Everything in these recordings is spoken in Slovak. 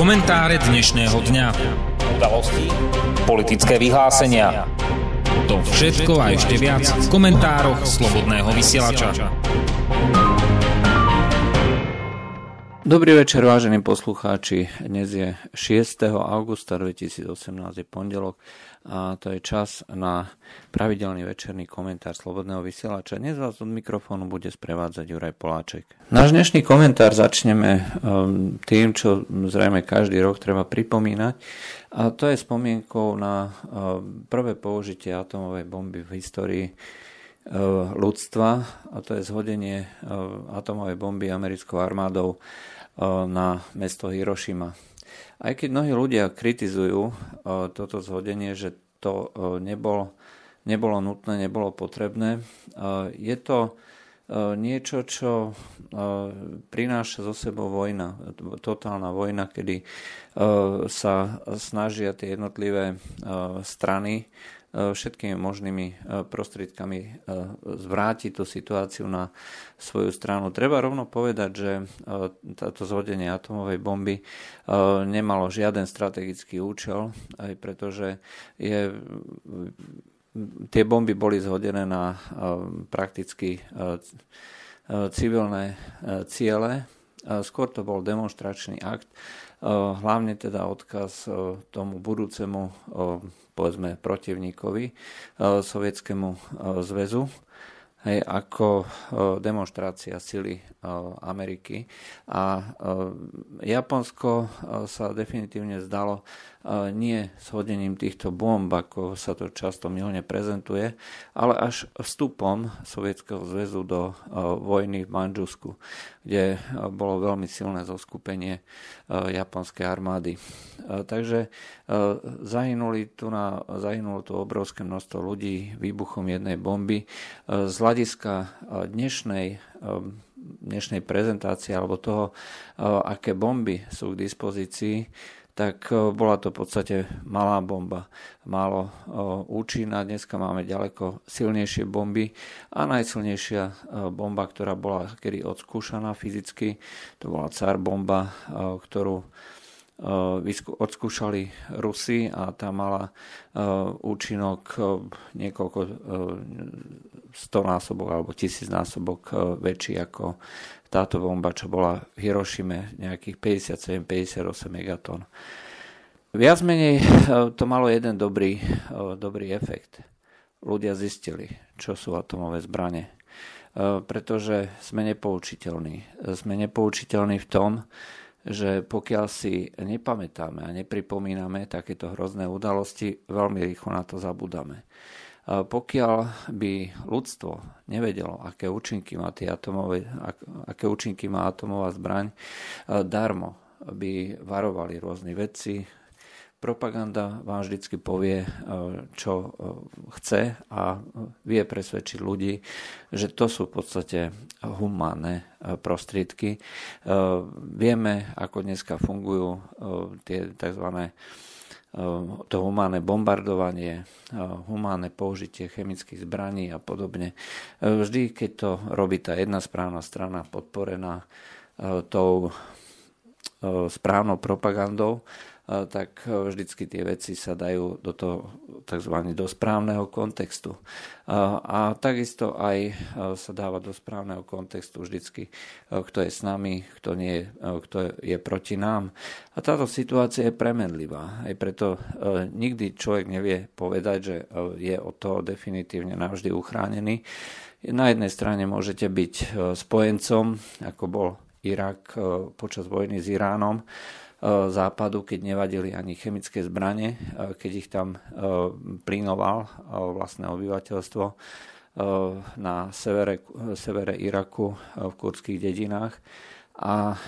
Komentáre dnešného dňa. Udalosti, politické vyhlásenia. To všetko a ešte viac v komentároch Slobodného vysielača. Dobrý večer, vážení poslucháči. Dnes je 6. augusta 2018, je pondelok a to je čas na pravidelný večerný komentár Slobodného vysielača. Dnes vás od mikrofónu bude sprevádzať Juraj Poláček. Náš dnešný komentár začneme um, tým, čo zrejme každý rok treba pripomínať a to je spomienkou na uh, prvé použitie atomovej bomby v histórii uh, ľudstva a to je zhodenie uh, atomovej bomby americkou armádou na mesto Hiroshima. Aj keď mnohí ľudia kritizujú toto zhodenie, že to e, nebolo, nutné, nebolo potrebné, je to niečo, čo prináša zo sebou vojna, totálna vojna, kedy sa snažia tie jednotlivé strany všetkými možnými e, prostriedkami e, zvrátiť tú situáciu na svoju stranu. Treba rovno povedať, že táto zhodenie atomovej bomby nemalo žiaden strategický účel, aj pretože je, tie bomby boli zhodené na prakticky civilné ciele. Skôr to bol demonstračný akt, hlavne teda odkaz tomu budúcemu povedzme protivníkovi Sovietskému zväzu hej, ako demonstrácia sily Ameriky. A Japonsko sa definitívne zdalo nie shodením týchto bomb, ako sa to často milne prezentuje, ale až vstupom Sovietskeho zväzu do vojny v Manžusku, kde bolo veľmi silné zoskupenie japonskej armády. Takže zahynuli tu na, zahynulo tu obrovské množstvo ľudí výbuchom jednej bomby. Z hľadiska dnešnej dnešnej prezentácie alebo toho, aké bomby sú k dispozícii, tak bola to v podstate malá bomba, málo účinná. Dneska máme ďaleko silnejšie bomby a najsilnejšia bomba, ktorá bola kedy odskúšaná fyzicky, to bola car bomba, ktorú odskúšali Rusy a tá mala účinok niekoľko stonásobok alebo tisícnásobok väčší ako táto bomba, čo bola v Hirošime, nejakých 57-58 megatón. Viac menej to malo jeden dobrý, dobrý efekt. Ľudia zistili, čo sú atomové zbranie. Pretože sme nepoučiteľní. Sme nepoučiteľní v tom, že pokiaľ si nepamätáme a nepripomíname takéto hrozné udalosti, veľmi rýchlo na to zabudáme. Pokiaľ by ľudstvo nevedelo, aké účinky má, tie atomové, aké účinky má atomová zbraň, darmo by varovali rôzni vedci, Propaganda vám vždycky povie, e, čo e, chce a vie presvedčiť ľudí, že to sú v podstate humánne e, prostriedky. Vieme, ako dneska fungujú tie tzv to humánne bombardovanie, humánne použitie chemických zbraní a podobne. Vždy, keď to robí tá jedna správna strana podporená tou správnou propagandou, tak e, vždycky tie veci sa dajú do toho tzv. do správneho kontextu. A takisto aj e, sa dáva do správneho kontextu vždycky, e, kto je s nami, kto, nie, kto je proti nám. A táto situácia je premenlivá. Aj preto nikdy človek nevie povedať, že je od toho definitívne navždy uchránený. Na jednej strane môžete byť spojencom, ako bol Irak počas vojny s Iránom, západu, keď nevadili ani chemické zbranie, e, keď ich tam e, plynoval vlastné obyvateľstvo na severe, severe Iraku v kurdských dedinách. A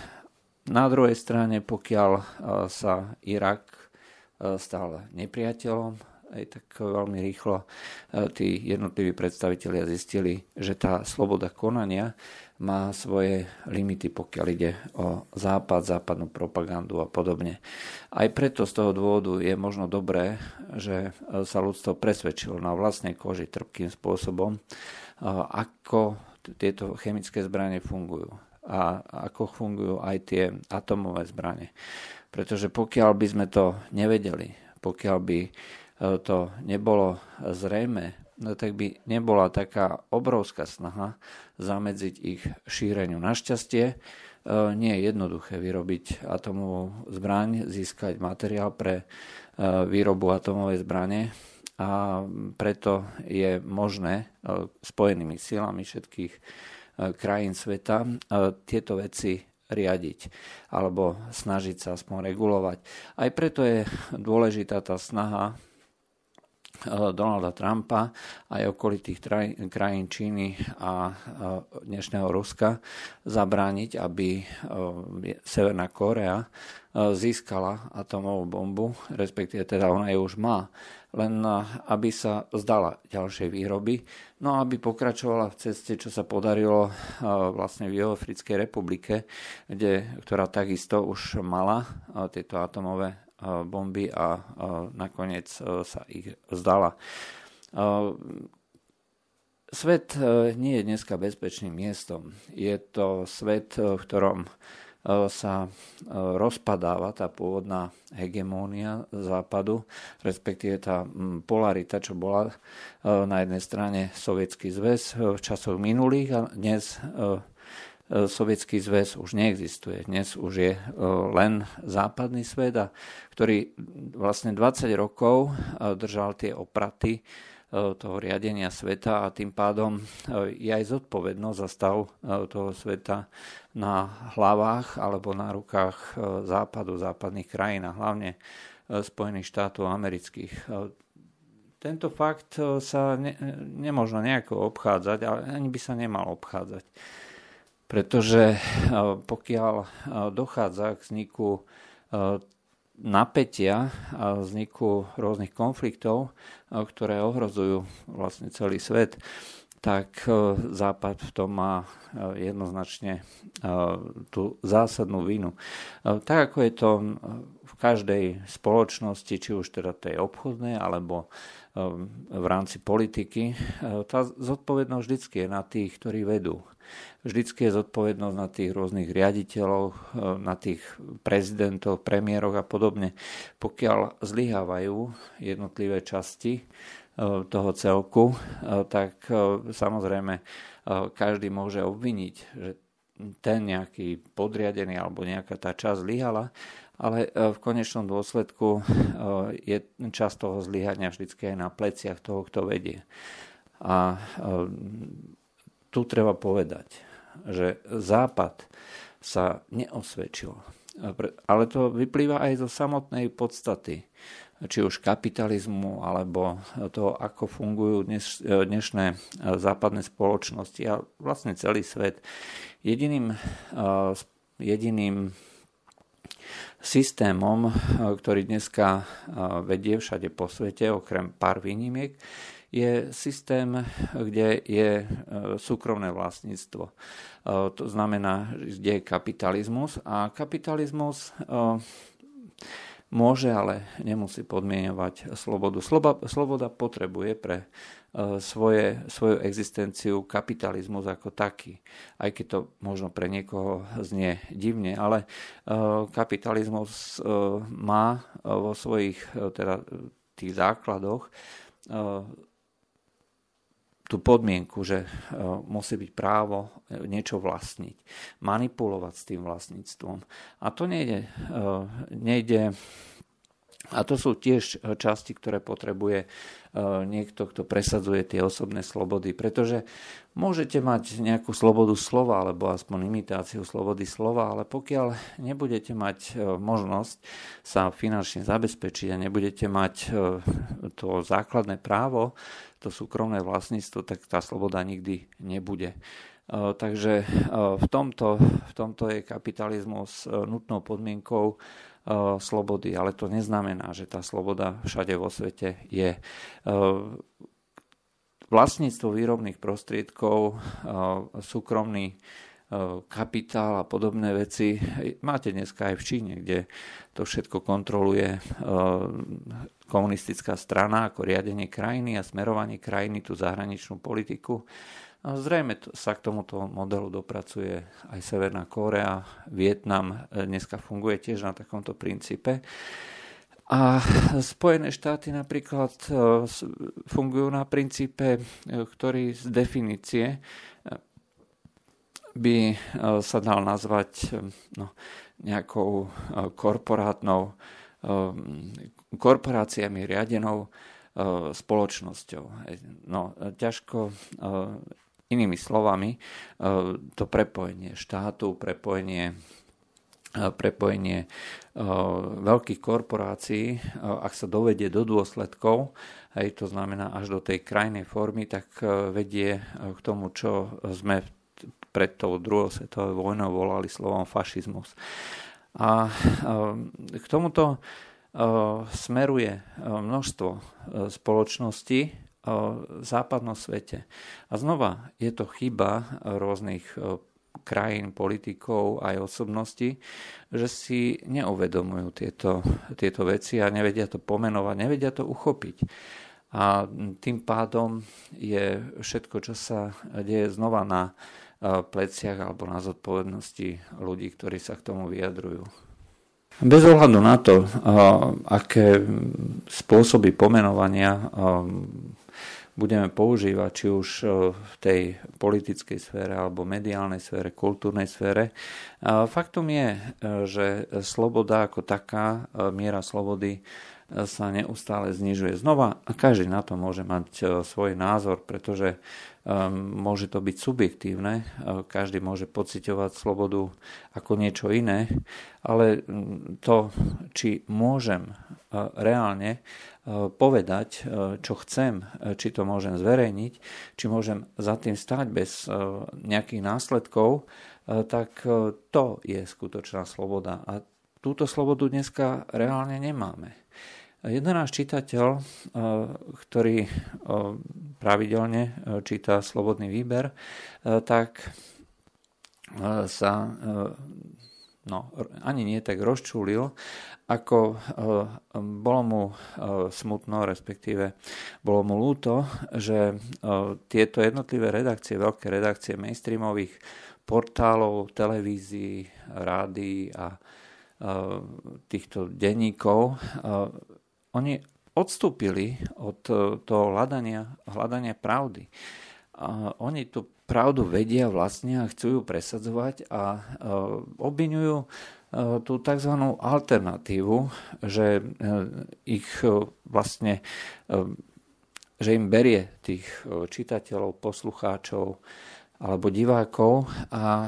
na druhej strane, pokiaľ sa Irak stal nepriateľom, aj tak veľmi rýchlo tí jednotliví predstavitelia zistili, že tá sloboda konania má svoje limity, pokiaľ ide o západ, západnú propagandu a podobne. Aj preto z toho dôvodu je možno dobré, že sa ľudstvo presvedčilo na vlastnej koži trpkým spôsobom, ako tieto chemické zbranie fungujú a ako fungujú aj tie atomové zbranie. Pretože pokiaľ by sme to nevedeli, pokiaľ by to nebolo zrejme, no tak by nebola taká obrovská snaha zamedziť ich šíreniu. Našťastie nie je jednoduché vyrobiť atomovú zbraň, získať materiál pre výrobu atomovej zbrane a preto je možné spojenými silami všetkých krajín sveta tieto veci riadiť alebo snažiť sa aspoň regulovať. Aj preto je dôležitá tá snaha Donalda Trumpa aj okolitých krajín Číny a eh, dnešného Ruska zabrániť, aby eh, Severná Kórea získala atomovú bombu, respektíve teda ona ju už má, len aby sa zdala ďalšej výroby, no aby pokračovala v ceste, čo sa podarilo vlastne v Juhoafrickej republike, kde, ktorá takisto už mala tieto atomové bomby a nakoniec e, sa ich zdala. Svet e, nie je dneska bezpečným miestom. Je to svet, e, v ktorom sa rozpadáva tá pôvodná hegemónia západu, respektíve tá polarita, čo bola na jednej strane Sovietský zväz v časoch minulých a dnes E, Sovietský zväz už neexistuje. Dnes už je e, len západný svet, ktorý vlastne 20 rokov e, držal tie opraty toho riadenia sveta a tým pádom je aj zodpovednosť za stav toho sveta na hlavách alebo na rukách západu, západných krajín a hlavne Spojených štátov amerických. Tento fakt sa ne, nemožno nejako obchádzať, ale ani by sa nemal obchádzať pretože e, pokiaľ e, dochádza k vzniku e, napätia a vzniku rôznych konfliktov, ktoré ohrozujú vlastne celý svet, tak Západ v tom má jednoznačne tú zásadnú vinu. Tak ako je to v každej spoločnosti, či už teda tej obchodnej, alebo v rámci politiky, tá zodpovednosť vždy je na tých, ktorí vedú. Vždycky je zodpovednosť na tých rôznych riaditeľov, eh, na tých prezidentov, premiéroch a podobne. Pokiaľ zlyhávajú jednotlivé časti eh, toho celku, eh, tak samozrejme každý môže obviniť, že ten nejaký podriadený alebo nejaká tá časť zlyhala, ale v konečnom dôsledku je časť toho zlyhania vždy aj na pleciach toho, kto vedie. A tu treba povedať, že Západ sa neosvedčil. Ale to vyplýva aj zo samotnej podstaty, či už kapitalizmu, alebo toho, ako fungujú dnes, dnešné západné spoločnosti a vlastne celý svet. Jediným, jediným systémom, ktorý dneska vedie všade po svete, okrem pár výnimiek, je systém, kde je e, súkromné vlastníctvo. To znamená, kde je kapitalizmus a kapitalizmus môže, ale nemusí podmienovať slobodu. Sloboda potrebuje pre svoje, svoju existenciu kapitalizmus ako taký. Aj keď to možno pre niekoho znie divne, ale kapitalizmus má vo svojich teda tých základoch tú podmienku, že e, musí byť právo e, niečo vlastniť, manipulovať s tým vlastníctvom. A to nejde, e, nejde a to sú tiež časti, ktoré potrebuje niekto, kto presadzuje tie osobné slobody, pretože môžete mať nejakú slobodu slova, alebo aspoň imitáciu slobody slova, ale pokiaľ nebudete mať možnosť sa finančne zabezpečiť a nebudete mať to základné právo, to súkromné vlastníctvo, tak tá sloboda nikdy nebude. E, takže e, v tomto, v tomto je kapitalizmus e, nutnou podmienkou slobody, ale to neznamená, že tá sloboda všade vo svete je. Vlastníctvo výrobných prostriedkov, súkromný kapitál a podobné veci máte dneska aj v Číne, kde to všetko kontroluje komunistická strana ako riadenie krajiny a smerovanie krajiny, tú zahraničnú politiku. Zrejme sa k tomuto modelu dopracuje aj Severná Kórea, Vietnam dneska funguje tiež na takomto princípe. A Spojené štáty napríklad fungujú na princípe, ktorý z definície by sa dal nazvať no, nejakou korporátnou korporáciami riadenou spoločnosťou. No, ťažko inými slovami to prepojenie štátu, prepojenie prepojenie veľkých korporácií, ak sa dovedie do dôsledkov, aj to znamená až do tej krajnej formy, tak vedie k tomu, čo sme pred tou druhou svetovou vojnou volali slovom fašizmus. A k tomuto smeruje množstvo spoločností v západnom svete. A znova je to chyba rôznych krajín, politikov aj osobností, že si neuvedomujú tieto, tieto veci a nevedia to pomenovať, nevedia to uchopiť. A tým pádom je všetko, čo sa deje znova na pleciach alebo na zodpovednosti ľudí, ktorí sa k tomu vyjadrujú. Bez ohľadu na to, aké spôsoby pomenovania budeme používať, či už v tej politickej sfére alebo mediálnej sfére, kultúrnej sfére. Faktom je, že sloboda ako taká, miera slobody sa neustále znižuje. Znova, každý na to môže mať svoj názor, pretože môže to byť subjektívne, ehm, každý môže pociťovať slobodu ako niečo iné, ale mm, to, či môžem ehm, reálne povedať, čo chcem, či to môžem zverejniť, či môžem za tým stať bez nejakých následkov, tak to je skutočná sloboda. A túto slobodu dneska reálne nemáme. Jeden náš čitateľ, eh, ktorý eh, pravidelne eh, číta Slobodný výber, tak sa no, ani nie tak rozčúlil, ako bolo mu smutno, respektíve bolo mu ľúto, že tieto jednotlivé redakcie, veľké redakcie mainstreamových portálov, televízií, rádií a týchto denníkov oni odstúpili od e, toho hľadania, hľadania pravdy. A oni tú pravdu vedia vlastne a chcú ju presadzovať a e, obvinujú e, tú tzv. alternatívu, že ich vlastne že im berie tých čitateľov, poslucháčov alebo divákov a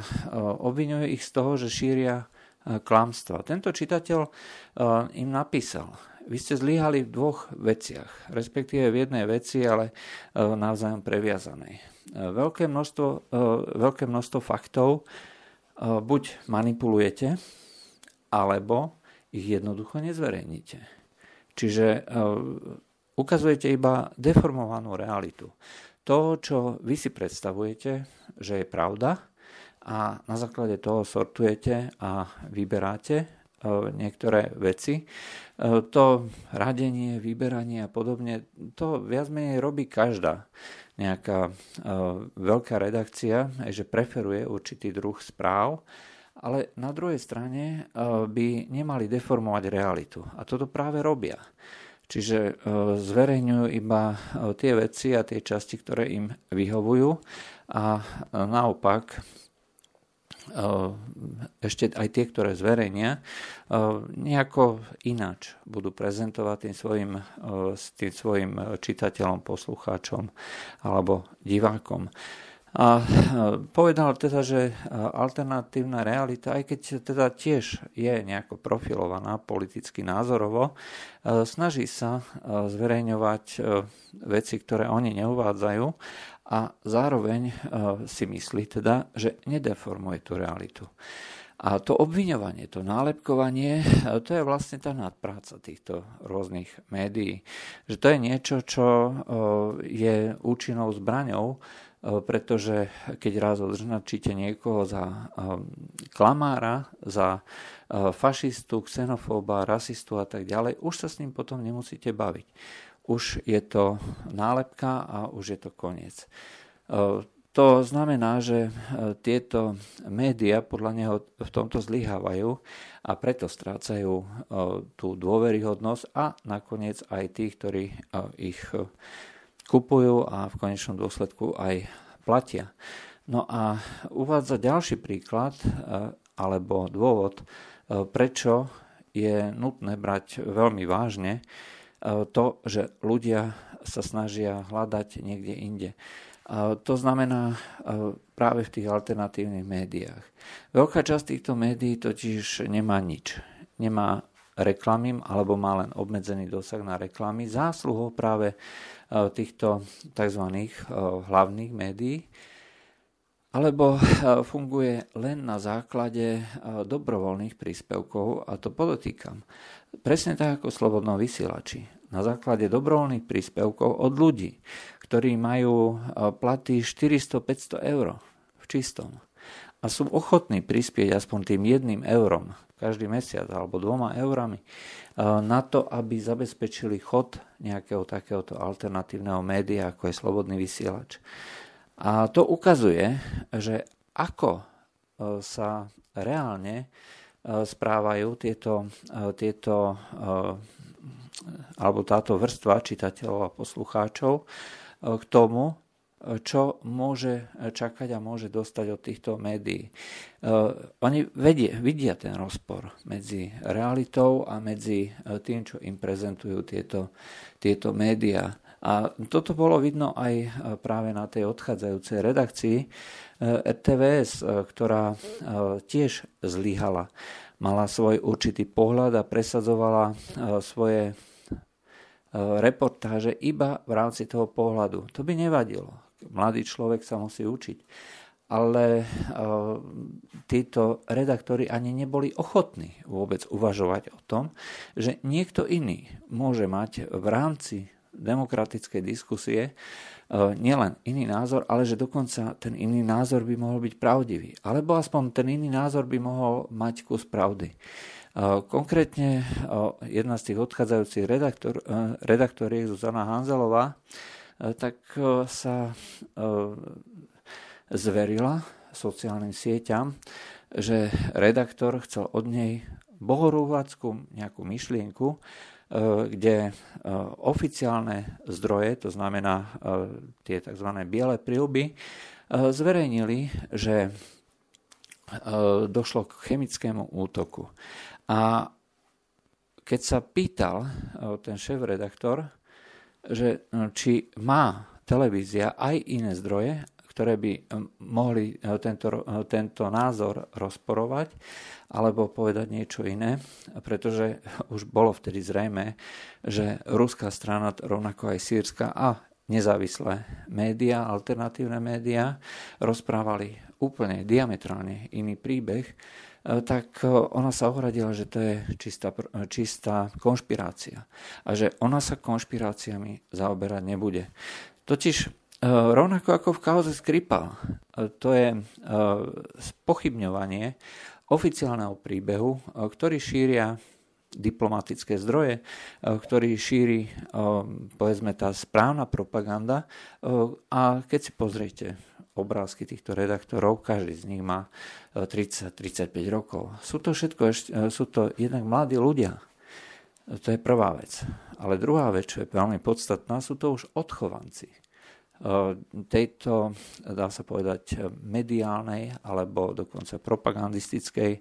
obvinuje ich z toho, že šíria klamstva. Tento čitateľ im napísal, vy ste zlyhali v dvoch veciach, respektíve v jednej veci, ale e, navzájom previazanej. E, veľké množstvo, e, veľké množstvo faktov buď manipulujete, alebo ich jednoducho nezverejníte. Čiže ukazujete iba deformovanú realitu. To, čo vy si predstavujete, že je pravda, a na základe toho sortujete a vyberáte niektoré veci. To radenie, vyberanie a podobne, to viac menej robí každá nejaká veľká redakcia, že preferuje určitý druh správ, ale na druhej strane by nemali deformovať realitu. A toto práve robia. Čiže zverejňujú iba tie veci a tie časti, ktoré im vyhovujú a naopak ešte aj tie, ktoré zverejnia, eh, nejako ináč budú prezentovať tým svojim, eh, tým svojim čitateľom, poslucháčom alebo divákom. A povedal teda, že alternatívna realita, aj keď teda tiež je nejako profilovaná politicky názorovo, snaží sa zverejňovať veci, ktoré oni neuvádzajú a zároveň e, si myslí teda, že nedeformuje tú realitu. A to obviňovanie, to nálepkovanie, e, to je vlastne tá nadpráca týchto rôznych médií. Že to je niečo, čo e, je účinnou zbraňou, pretože keď raz odznačíte niekoho za klamára, za fašistu, xenofóba, rasistu a tak ďalej, už sa s ním potom nemusíte baviť už je to nálepka a už je to koniec. E, to znamená, že tieto médiá podľa neho v tomto zlyhávajú a preto strácajú tú dôveryhodnosť a nakoniec aj tí, ktorí ich kupujú a v konečnom dôsledku aj platia. No a uvádza ďalší príklad alebo dôvod, prečo je nutné brať veľmi vážne to, že ľudia sa snažia hľadať niekde inde. To znamená práve v tých alternatívnych médiách. Veľká časť týchto médií totiž nemá nič. Nemá reklamy alebo má len obmedzený dosah na reklamy zásluhou práve týchto tzv. hlavných médií, alebo funguje len na základe dobrovoľných príspevkov a to podotýkam. Presne tak ako slobodno vysielači. Na základe dobrovoľných príspevkov od ľudí, ktorí majú e, platy 400-500 eur v čistom a sú ochotní prispieť aspoň tým jedným eurom každý mesiac alebo dvoma eurami e, na to, aby zabezpečili chod nejakého takéhoto alternatívneho média, ako je slobodný vysielač. A to ukazuje, že ako e, sa reálne správajú tieto, tieto alebo táto vrstva čitateľov a poslucháčov k tomu, čo môže čakať a môže dostať od týchto médií. Oni vedie, vidia ten rozpor medzi realitou a medzi tým, čo im prezentujú tieto, tieto médiá. A toto bolo vidno aj práve na tej odchádzajúcej redakcii RTVS, ktorá tiež zlyhala mala svoj určitý pohľad a presadzovala e, svoje e, reportáže iba v rámci toho pohľadu. To by nevadilo. Mladý človek sa musí učiť. Ale e, títo redaktori ani neboli ochotní vôbec uvažovať o tom, že niekto iný môže mať v rámci demokratickej diskusie E, nielen iný názor, ale že dokonca ten iný názor by mohol byť pravdivý. Alebo aspoň ten iný názor by mohol mať kus pravdy. E, konkrétne e, jedna z tých odchádzajúcich redaktor, redaktoriek Zuzana Hanzelová tak sa zverila sociálnym sieťam, že redaktor chcel od nej bohorúvackú nejakú myšlienku, kde e, oficiálne zdroje, to znamená e, tie tzv. biele príľby, zverejnili, že došlo k chemickému útoku. A keď sa pýtal ten šéf-redaktor, že či má televízia aj iné zdroje, ktoré by mohli tento, tento názor rozporovať, alebo povedať niečo iné, pretože už bolo vtedy zrejme, že ruská strana, rovnako aj sírska a nezávislé médiá, alternatívne médiá, rozprávali úplne diametrálne iný príbeh, tak ona sa ohradila, že to je čistá, čistá konšpirácia a že ona sa konšpiráciami zaoberať nebude. Totiž rovnako ako v kauze Skripal, e, to je spochybňovanie oficiálneho príbehu, ktorý šíria diplomatické zdroje, ktorý šíri povedzme tá správna propaganda. A keď si pozriete obrázky týchto redaktorov, každý z nich má 30-35 rokov. Sú to všetko, sú to jednak mladí ľudia. To je prvá vec. Ale druhá vec, čo je veľmi podstatná, sú to už odchovanci tejto, dá sa povedať, mediálnej alebo dokonca propagandistickej e,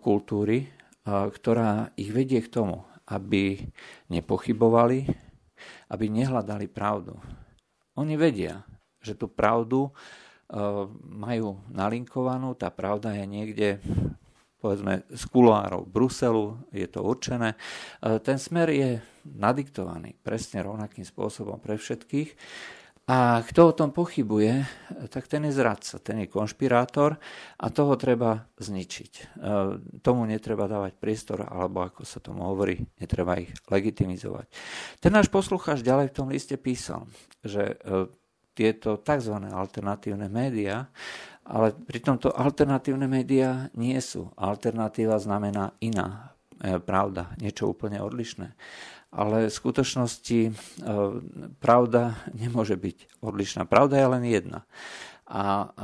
kultúry, e, ktorá ich vedie k tomu, aby nepochybovali, aby nehľadali pravdu. Oni vedia, že tú pravdu majú nalinkovanú, tá pravda je niekde povedzme z kuloárov Bruselu, je to určené. Ten smer je nadiktovaný presne rovnakým spôsobom pre všetkých a kto o tom pochybuje, tak ten je zradca, ten je konšpirátor a toho treba zničiť. E, tomu netreba dávať priestor, alebo ako sa tomu hovorí, netreba ich legitimizovať. Ten náš poslucháč ďalej v tom liste písal, že e, tieto tzv. alternatívne médiá, ale pritom to alternatívne médiá nie sú. Alternatíva znamená iná e, pravda, niečo úplne odlišné ale v skutočnosti e, pravda nemôže byť odlišná. Pravda je len jedna. A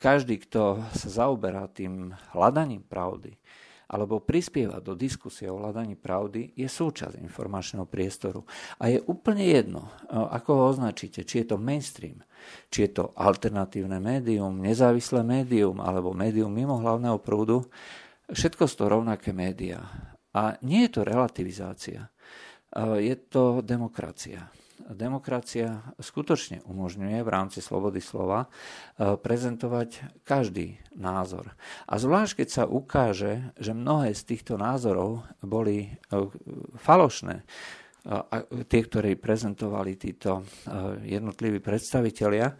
každý, kto sa zaoberá tým hľadaním pravdy, alebo prispieva do diskusie o hľadaní pravdy, je súčasť informačného priestoru. A je úplne jedno, ako ho označíte, či je to mainstream, či je to alternatívne médium, nezávislé médium alebo médium mimo hlavného prúdu, všetko sú to rovnaké médiá. A nie je to relativizácia, je to demokracia demokracia skutočne umožňuje v rámci slobody slova e, prezentovať každý názor. A zvlášť, keď sa ukáže, že mnohé z týchto názorov boli e, falošné, a tie, ktorí prezentovali títo jednotliví predstavitelia.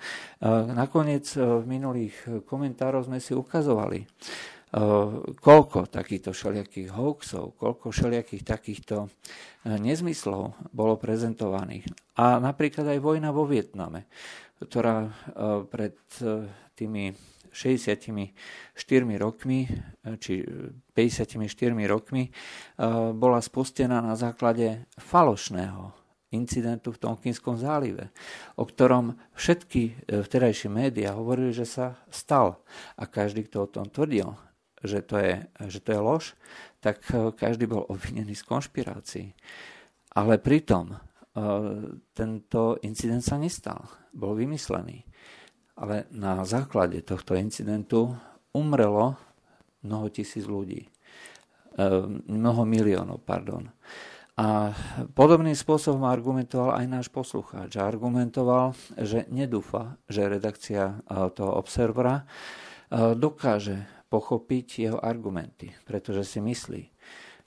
Nakoniec v minulých komentároch sme si ukazovali, koľko takýchto všelijakých hoaxov, koľko všelijakých takýchto nezmyslov bolo prezentovaných. A napríklad aj vojna vo Vietname, ktorá pred tými 64 rokmi, či 54 rokmi, bola spustená na základe falošného incidentu v Tonkinskom zálive, o ktorom všetky e, vtedajšie médiá hovorili, že sa stal. A každý, kto o tom tvrdil, že to je, že to je lož, tak e, každý bol obvinený z konšpirácií. Ale pritom e, tento incident sa nestal, bol vymyslený. Ale na základe tohto incidentu umrelo mnoho tisíc ľudí. E, mnoho miliónov, pardon. A podobným spôsobom argumentoval aj náš poslucháč. Argumentoval, že nedúfa, že redakcia toho Observera dokáže pochopiť jeho argumenty, pretože si myslí,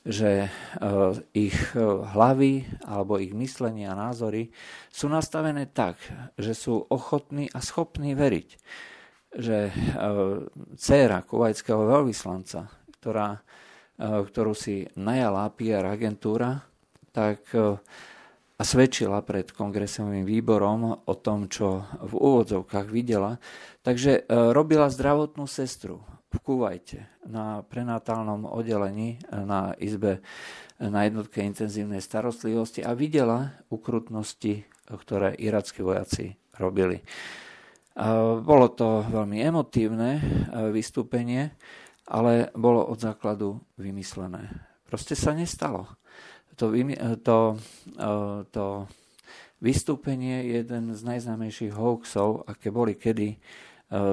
že e, ich e, hlavy alebo ich myslenie a názory sú nastavené tak, že sú ochotní a schopní veriť, že e, dcéra kuvajského veľvyslanca, ktorá, ktorú si najala PR agentúra, tak a svedčila pred kongresovým výborom o tom, čo v úvodzovkách videla. Takže robila zdravotnú sestru v Kuvajte na prenatálnom oddelení na izbe na jednotke intenzívnej starostlivosti a videla ukrutnosti, ktoré irackí vojaci robili. Bolo to veľmi emotívne vystúpenie, ale bolo od základu vymyslené. Proste sa nestalo. To, to, to vystúpenie je jeden z najznámejších hoaxov, aké boli kedy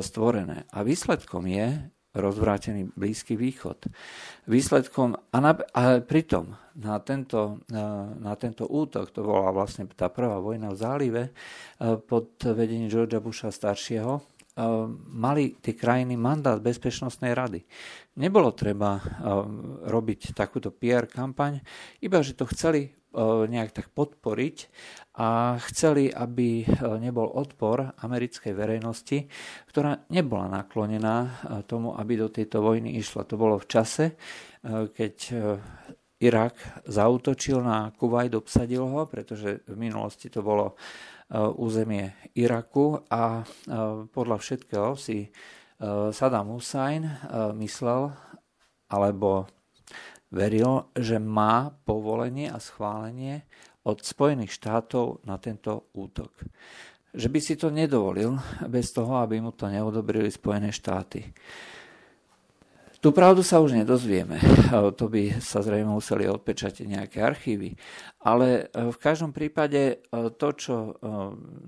stvorené. A výsledkom je, rozvrátený Blízky východ. Výsledkom, a, na, a pritom na tento, na tento útok, to bola vlastne tá prvá vojna v zálive e, pod vedením Georgia Busha staršieho, e, mali tie krajiny mandát Bezpečnostnej rady. Nebolo treba e, robiť takúto PR kampaň, iba že to chceli nejak tak podporiť a chceli, aby nebol odpor americkej verejnosti, ktorá nebola naklonená tomu, aby do tejto vojny išla. To bolo v čase, keď Irak zautočil na Kuwait, obsadil ho, pretože v minulosti to bolo územie Iraku a podľa všetkého si Saddam Hussein myslel, alebo veril, že má povolenie a schválenie od Spojených štátov na tento útok. Že by si to nedovolil bez toho, aby mu to neodobrili Spojené štáty. Tú pravdu sa už nedozvieme, to by sa zrejme museli odpečať nejaké archívy, ale e, v každom prípade e, to, čo e,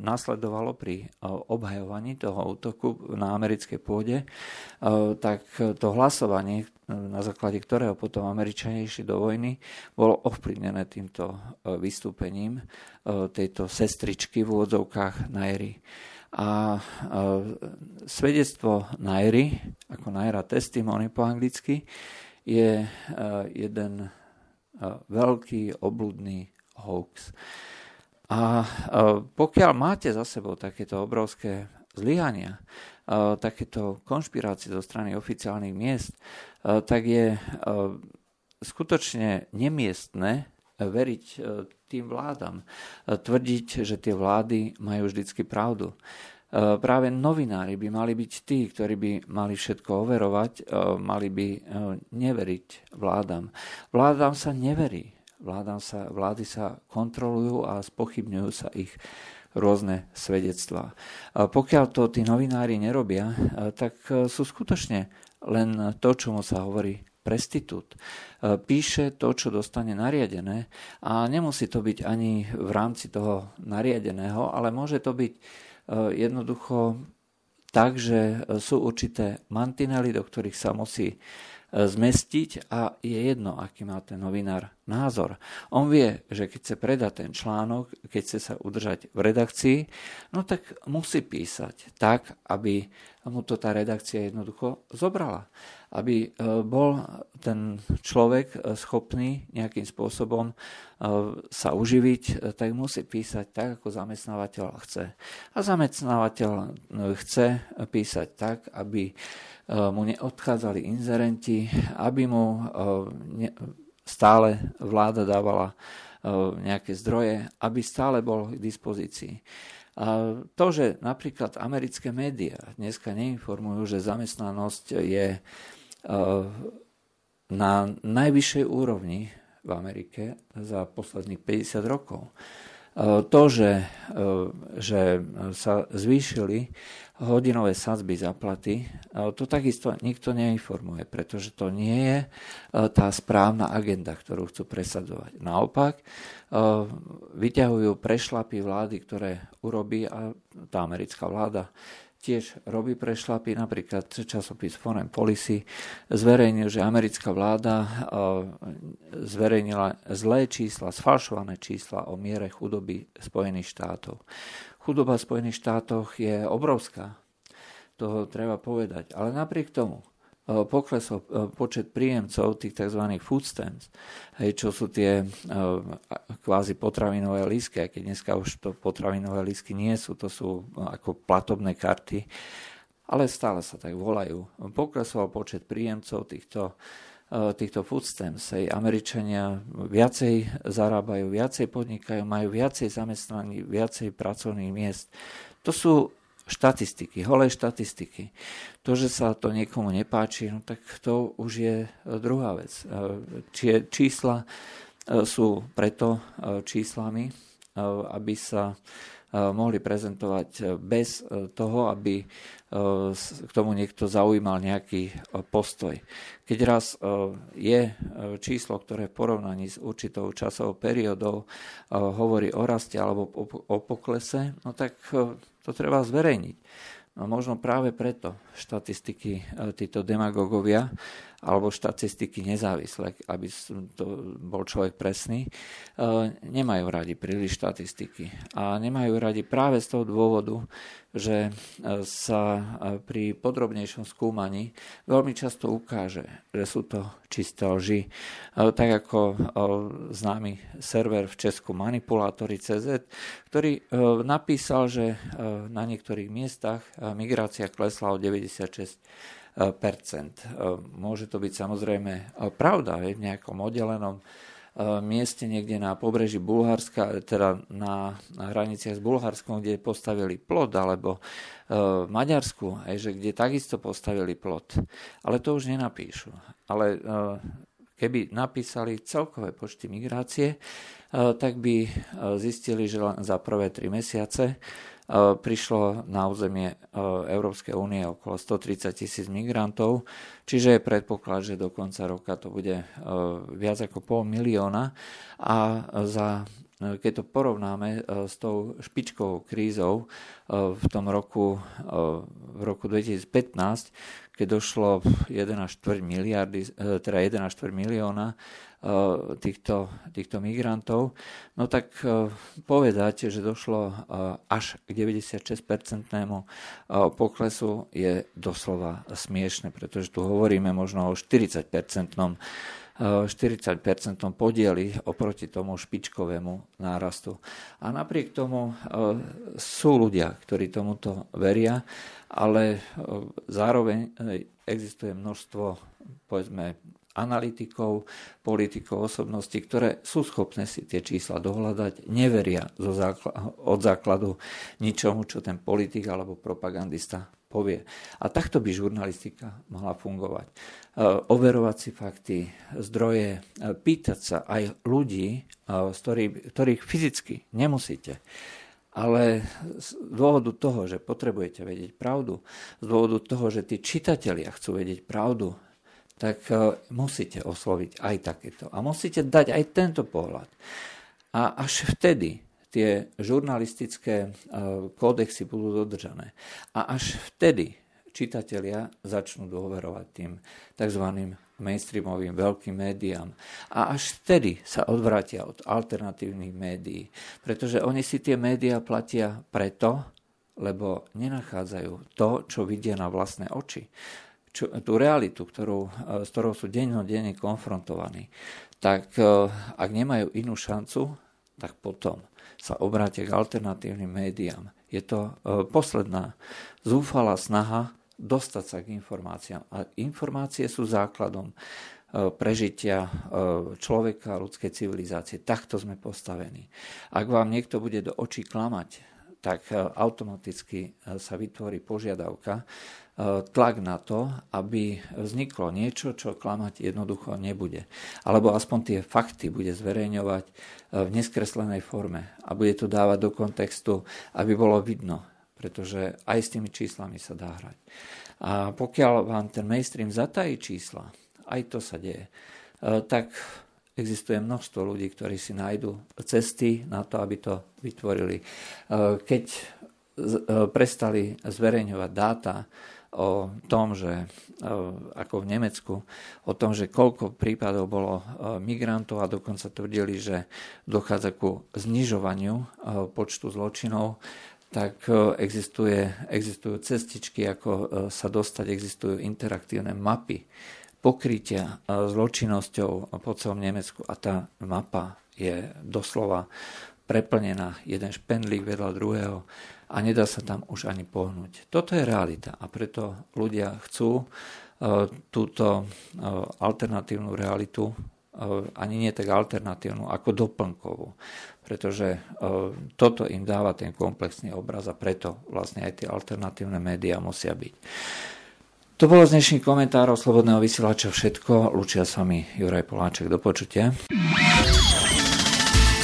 nasledovalo pri obhajovaní toho útoku na americkej pôde, tak to hlasovanie, na základe ktorého potom Američania išli do vojny, bolo ovplyvnené týmto vystúpením tejto sestričky v úvodzovkách Nairy. A svedectvo Nairy, ako Naira testimony po anglicky, je jeden veľký obludný hoax. A pokiaľ máte za sebou takéto obrovské zlyhania, takéto konšpirácie zo strany oficiálnych miest, tak je skutočne nemiestne veriť tým vládam. Tvrdiť, že tie vlády majú vždycky pravdu. Práve novinári by mali byť tí, ktorí by mali všetko overovať, mali by neveriť vládam. Vládam sa neverí. Vládam sa, vlády sa kontrolujú a spochybňujú sa ich rôzne svedectvá. Pokiaľ to tí novinári nerobia, tak sú skutočne len to, čo mu sa hovorí prestitút. Píše to, čo dostane nariadené a nemusí to byť ani v rámci toho nariadeného, ale môže to byť jednoducho tak, že sú určité mantinely, do ktorých sa musí zmestiť a je jedno, aký má ten novinár názor. On vie, že keď chce predať ten článok, keď chce sa udržať v redakcii, no tak musí písať tak, aby mu to tá redakcia jednoducho zobrala. Aby e, bol ten človek e, schopný nejakým spôsobom e, sa uživiť, tak musí písať tak, ako zamestnávateľ chce. A zamestnávateľ chce písať tak, aby mu neodchádzali inzerenti, aby mu stále vláda dávala nejaké zdroje, aby stále bol k dispozícii. A to, že napríklad americké médiá dneska neinformujú, že zamestnanosť je e, na najvyššej úrovni v Amerike za posledných 50 rokov. E, to, že, e, že sa zvýšili hodinové sadzby za platy, to takisto nikto neinformuje, pretože to nie je tá správna agenda, ktorú chcú presadzovať. Naopak, vyťahujú prešlapy vlády, ktoré urobí a tá americká vláda tiež robí prešlapy. Napríklad časopis Foreign Policy zverejnil, že americká vláda zverejnila zlé čísla, sfalšované čísla o miere chudoby Spojených štátov. Chudoba v Spojených štátoch je obrovská, to treba povedať. Ale napriek tomu e, poklesol e, počet príjemcov tých tzv. food stamps, hej, čo sú tie e, kvázi potravinové lístky, aj keď dneska už to potravinové lístky nie sú, to sú ako platobné karty, ale stále sa tak volajú. Poklesol počet príjemcov týchto týchto food stamps. Hej. Američania viacej zarábajú, viacej podnikajú, majú viacej zamestnaní, viacej pracovných miest. To sú štatistiky, holé štatistiky. To, že sa to niekomu nepáči, no tak to už je druhá vec. Či, čísla e, sú preto e, číslami, e, aby sa mohli prezentovať bez toho, aby k tomu niekto zaujímal nejaký postoj. Keď raz je číslo, ktoré v porovnaní s určitou časovou periodou hovorí o raste alebo o poklese, no tak to treba zverejniť. No možno práve preto štatistiky títo demagogovia alebo štatistiky nezávislé, aby to bol človek presný, e, nemajú radi príliš štatistiky. A nemajú radi práve z toho dôvodu, že e, sa pri podrobnejšom skúmaní veľmi často ukáže, že sú to čisté lži. Tak ako známy server v Česku Manipulátory CZ, ktorý napísal, že na niektorých miestach migrácia klesla o 96 Môže to byť samozrejme pravda v nejakom oddelenom mieste niekde na pobreží Bulharska, teda na, na hraniciach s Bulharskom, kde postavili plot, alebo v Maďarsku, aj, že kde takisto postavili plot. Ale to už nenapíšu. Ale keby napísali celkové počty migrácie, tak by zistili, že len za prvé tri mesiace E, prišlo na územie Európskej únie okolo 130 tisíc migrantov, čiže je predpoklad, že do konca roka to bude viac ako pol milióna. A za keď to porovnáme s tou špičkovou krízou v tom roku, v roku 2015, keď došlo 1,4 miliardy, teda 1,4 milióna E, týchto, týchto migrantov, no tak e, povedať, že došlo e, až k 96-percentnému poklesu je doslova smiešne, pretože tu hovoríme možno o 40-percentnom 40% podieli oproti tomu špičkovému nárastu. A napriek tomu sú ľudia, ktorí tomuto veria, ale zároveň existuje množstvo povedzme analytikov, politikov, osobností, ktoré sú schopné si tie čísla dohľadať, neveria zo základu, od základu ničomu, čo ten politik alebo propagandista povie. A takto by žurnalistika mohla fungovať. E, overovať si fakty, zdroje, e, pýtať sa aj ľudí, e, z ktorých, ktorých fyzicky nemusíte, ale z dôvodu toho, že potrebujete vedieť pravdu, z dôvodu toho, že tí čitatelia chcú vedieť pravdu, tak musíte osloviť aj takéto. A musíte dať aj tento pohľad. A až vtedy tie žurnalistické e, kódexy budú dodržané. A až vtedy čitatelia začnú dôverovať tým tzv. mainstreamovým veľkým médiám. A až vtedy sa odvrátia od alternatívnych médií. Pretože oni si tie médiá platia preto, lebo nenachádzajú to, čo vidia na vlastné oči. Čo, tú realitu, ktorú, e, s ktorou sú dennodenne konfrontovaní. Tak e, ak nemajú inú šancu, tak potom sa obrátia k alternatívnym médiám. Je to e, posledná zúfalá snaha dostať sa k informáciám. A informácie sú základom e, prežitia e, človeka, ľudskej civilizácie. Takto sme postavení. Ak vám niekto bude do očí klamať, tak automaticky sa vytvorí požiadavka, tlak na to, aby vzniklo niečo, čo klamať jednoducho nebude. Alebo aspoň tie fakty bude zverejňovať v neskreslenej forme a bude to dávať do kontextu, aby bolo vidno, pretože aj s tými číslami sa dá hrať. A pokiaľ vám ten mainstream zatají čísla, aj to sa deje, e, tak existuje množstvo ľudí, ktorí si nájdu cesty na to, aby to vytvorili. E, keď e, prestali zverejňovať dáta o tom, že ako v Nemecku, o tom, že koľko prípadov bolo migrantov a dokonca tvrdili, že dochádza ku znižovaniu počtu zločinov, tak existuje, existujú cestičky, ako sa dostať, existujú interaktívne mapy pokrytia zločinnosťou po celom Nemecku a tá mapa je doslova preplnená, jeden špendlík vedľa druhého a nedá sa tam už ani pohnúť. Toto je realita a preto ľudia chcú túto alternatívnu realitu ani nie tak alternatívnu, ako doplnkovú pretože e, toto im dáva ten komplexný obraz a preto vlastne aj tie alternatívne médiá musia byť. To bolo z dnešných komentárov Slobodného vysielača všetko. Lučia s vami Juraj Poláček. Do počutia.